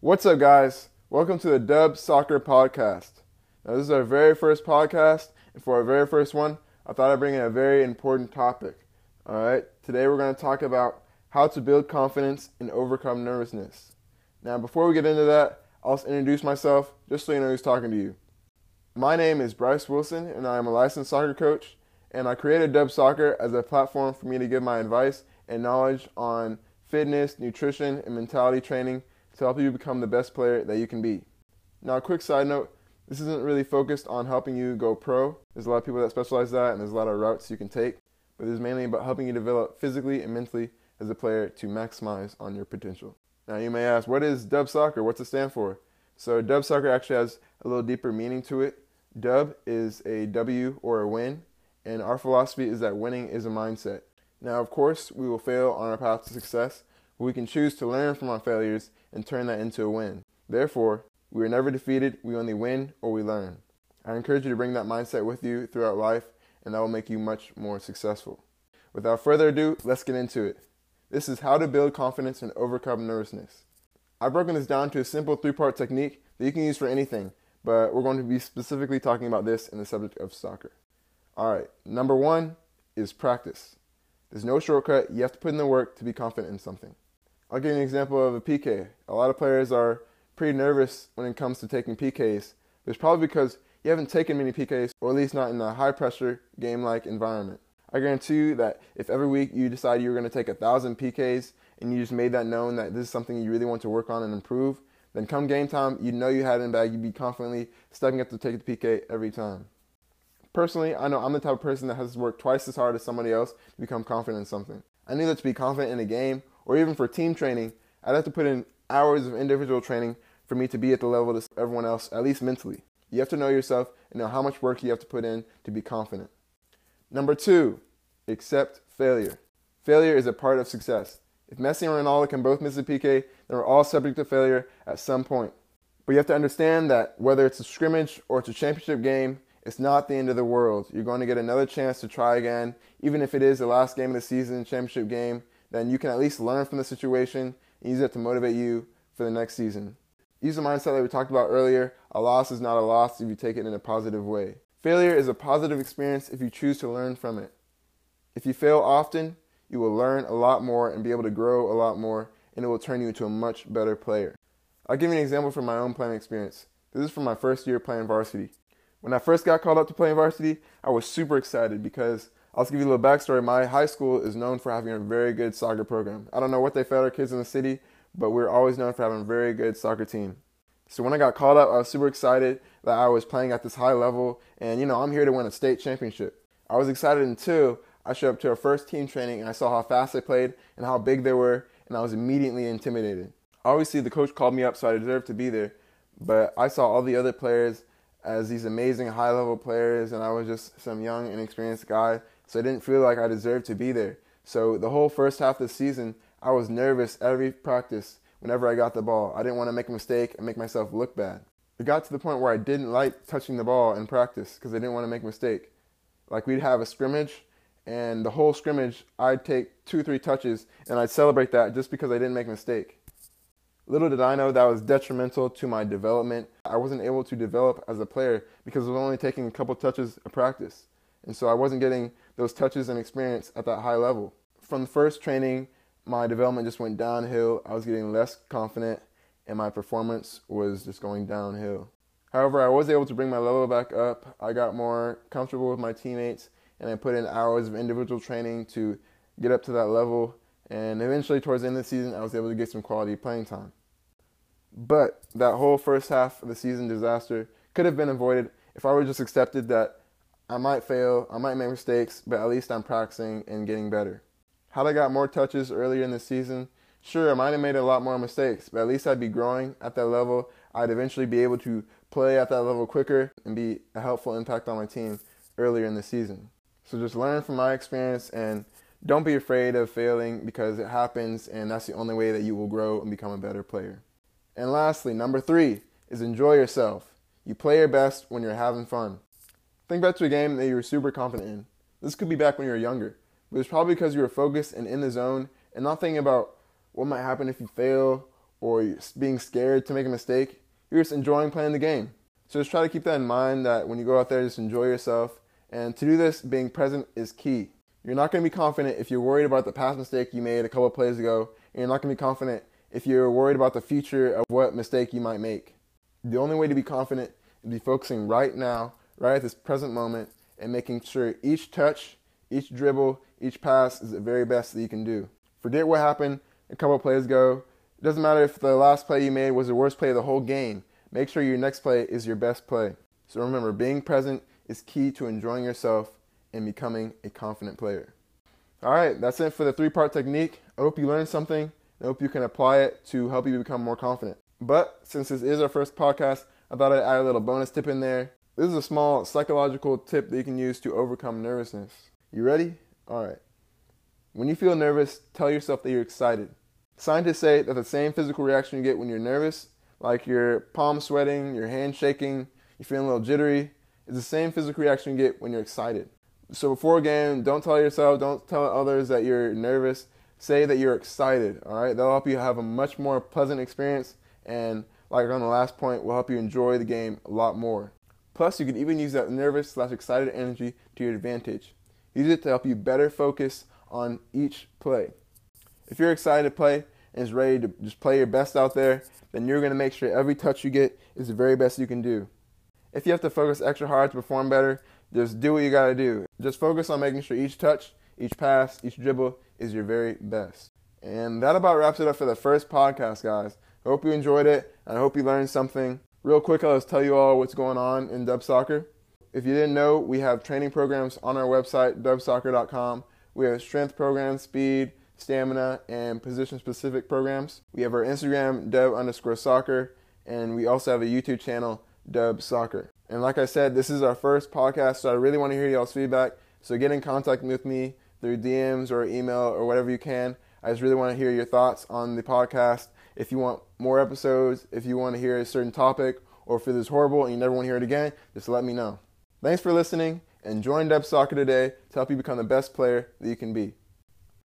What's up, guys? Welcome to the Dub Soccer Podcast. Now, this is our very first podcast, and for our very first one, I thought I'd bring in a very important topic. All right, today we're going to talk about how to build confidence and overcome nervousness. Now, before we get into that, I'll introduce myself just so you know who's talking to you. My name is Bryce Wilson, and I am a licensed soccer coach, and I created Dub Soccer as a platform for me to give my advice and knowledge on fitness, nutrition, and mentality training to help you become the best player that you can be. Now, a quick side note this isn't really focused on helping you go pro. There's a lot of people that specialize that, and there's a lot of routes you can take, but this is mainly about helping you develop physically and mentally as a player to maximize on your potential. Now, you may ask, what is Dub Soccer? What's it stand for? So, Dub Soccer actually has a little deeper meaning to it. Dub is a W or a win, and our philosophy is that winning is a mindset. Now, of course, we will fail on our path to success, we can choose to learn from our failures and turn that into a win. Therefore, we are never defeated, we only win or we learn. I encourage you to bring that mindset with you throughout life, and that will make you much more successful. Without further ado, let's get into it. This is how to build confidence and overcome nervousness. I've broken this down to a simple three part technique that you can use for anything, but we're going to be specifically talking about this in the subject of soccer. All right, number one is practice. There's no shortcut, you have to put in the work to be confident in something. I'll give you an example of a PK. A lot of players are pretty nervous when it comes to taking PKs. It's probably because you haven't taken many PKs, or at least not in a high pressure game like environment. I guarantee you that if every week you decide you're going to take a thousand PKs and you just made that known that this is something you really want to work on and improve, then come game time, you know you had it in bag, you'd be confidently stepping up to take the PK every time. Personally, I know I'm the type of person that has worked twice as hard as somebody else to become confident in something. I knew that to be confident in a game or even for team training, I'd have to put in hours of individual training for me to be at the level of everyone else, at least mentally. You have to know yourself and know how much work you have to put in to be confident. Number two, accept failure. Failure is a part of success. If Messi and Ronaldo can both miss a PK, then we're all subject to failure at some point. But you have to understand that whether it's a scrimmage or it's a championship game, it's not the end of the world. You're going to get another chance to try again, even if it is the last game of the season, championship game then you can at least learn from the situation and use it to motivate you for the next season. Use the mindset that we talked about earlier. A loss is not a loss if you take it in a positive way. Failure is a positive experience if you choose to learn from it. If you fail often, you will learn a lot more and be able to grow a lot more, and it will turn you into a much better player. I'll give you an example from my own playing experience. This is from my first year playing varsity. When I first got called up to play in varsity, I was super excited because I'll give you a little backstory. My high school is known for having a very good soccer program. I don't know what they fed our kids in the city, but we're always known for having a very good soccer team. So when I got called up, I was super excited that I was playing at this high level, and you know I'm here to win a state championship. I was excited until I showed up to our first team training and I saw how fast they played and how big they were, and I was immediately intimidated. Obviously, the coach called me up, so I deserved to be there, but I saw all the other players as these amazing high level players, and I was just some young, inexperienced guy so I didn't feel like I deserved to be there. So the whole first half of the season, I was nervous every practice whenever I got the ball. I didn't want to make a mistake and make myself look bad. It got to the point where I didn't like touching the ball in practice because I didn't want to make a mistake. Like we'd have a scrimmage, and the whole scrimmage, I'd take two, three touches, and I'd celebrate that just because I didn't make a mistake. Little did I know that was detrimental to my development. I wasn't able to develop as a player because I was only taking a couple touches of practice. And so I wasn't getting those touches and experience at that high level. From the first training, my development just went downhill. I was getting less confident and my performance was just going downhill. However, I was able to bring my level back up. I got more comfortable with my teammates and I put in hours of individual training to get up to that level. And eventually, towards the end of the season, I was able to get some quality playing time. But that whole first half of the season disaster could have been avoided if I would just accepted that I might fail, I might make mistakes, but at least I'm practicing and getting better. Had I got more touches earlier in the season, sure, I might have made a lot more mistakes, but at least I'd be growing at that level. I'd eventually be able to play at that level quicker and be a helpful impact on my team earlier in the season. So just learn from my experience and don't be afraid of failing because it happens and that's the only way that you will grow and become a better player. And lastly, number three is enjoy yourself. You play your best when you're having fun. Think back to a game that you were super confident in. This could be back when you were younger, but it's probably because you were focused and in the zone and not thinking about what might happen if you fail or being scared to make a mistake. You're just enjoying playing the game. So just try to keep that in mind that when you go out there, just enjoy yourself. And to do this, being present is key. You're not going to be confident if you're worried about the past mistake you made a couple plays ago. And you're not going to be confident if you're worried about the future of what mistake you might make. The only way to be confident is be focusing right now, right at this present moment, and making sure each touch, each dribble, each pass is the very best that you can do. Forget what happened a couple plays ago. It doesn't matter if the last play you made was the worst play of the whole game. Make sure your next play is your best play. So remember, being present is key to enjoying yourself and becoming a confident player. All right, that's it for the three part technique. I hope you learned something. I hope you can apply it to help you become more confident. But since this is our first podcast, I thought I'd add a little bonus tip in there. This is a small psychological tip that you can use to overcome nervousness. You ready? All right. When you feel nervous, tell yourself that you're excited. Scientists say that the same physical reaction you get when you're nervous, like your palms sweating, your hand shaking, you're feeling a little jittery, is the same physical reaction you get when you're excited. So before a game, don't tell yourself, don't tell others that you're nervous. Say that you're excited, all right? That'll help you have a much more pleasant experience and like on the last point, will help you enjoy the game a lot more. Plus, you can even use that nervous slash excited energy to your advantage. Use it to help you better focus on each play. If you're excited to play and is ready to just play your best out there, then you're going to make sure every touch you get is the very best you can do. If you have to focus extra hard to perform better, just do what you got to do. Just focus on making sure each touch, each pass, each dribble is your very best. And that about wraps it up for the first podcast, guys. I hope you enjoyed it, and I hope you learned something. Real quick, I'll just tell you all what's going on in Dub Soccer. If you didn't know, we have training programs on our website, dubsoccer.com. We have strength programs, speed, stamina, and position specific programs. We have our Instagram, dub underscore soccer, and we also have a YouTube channel, dub soccer. And like I said, this is our first podcast, so I really want to hear y'all's feedback. So get in contact with me through DMs or email or whatever you can. I just really want to hear your thoughts on the podcast. If you want more episodes, if you want to hear a certain topic, or if it is horrible and you never want to hear it again, just let me know. Thanks for listening and join Dub Soccer today to help you become the best player that you can be.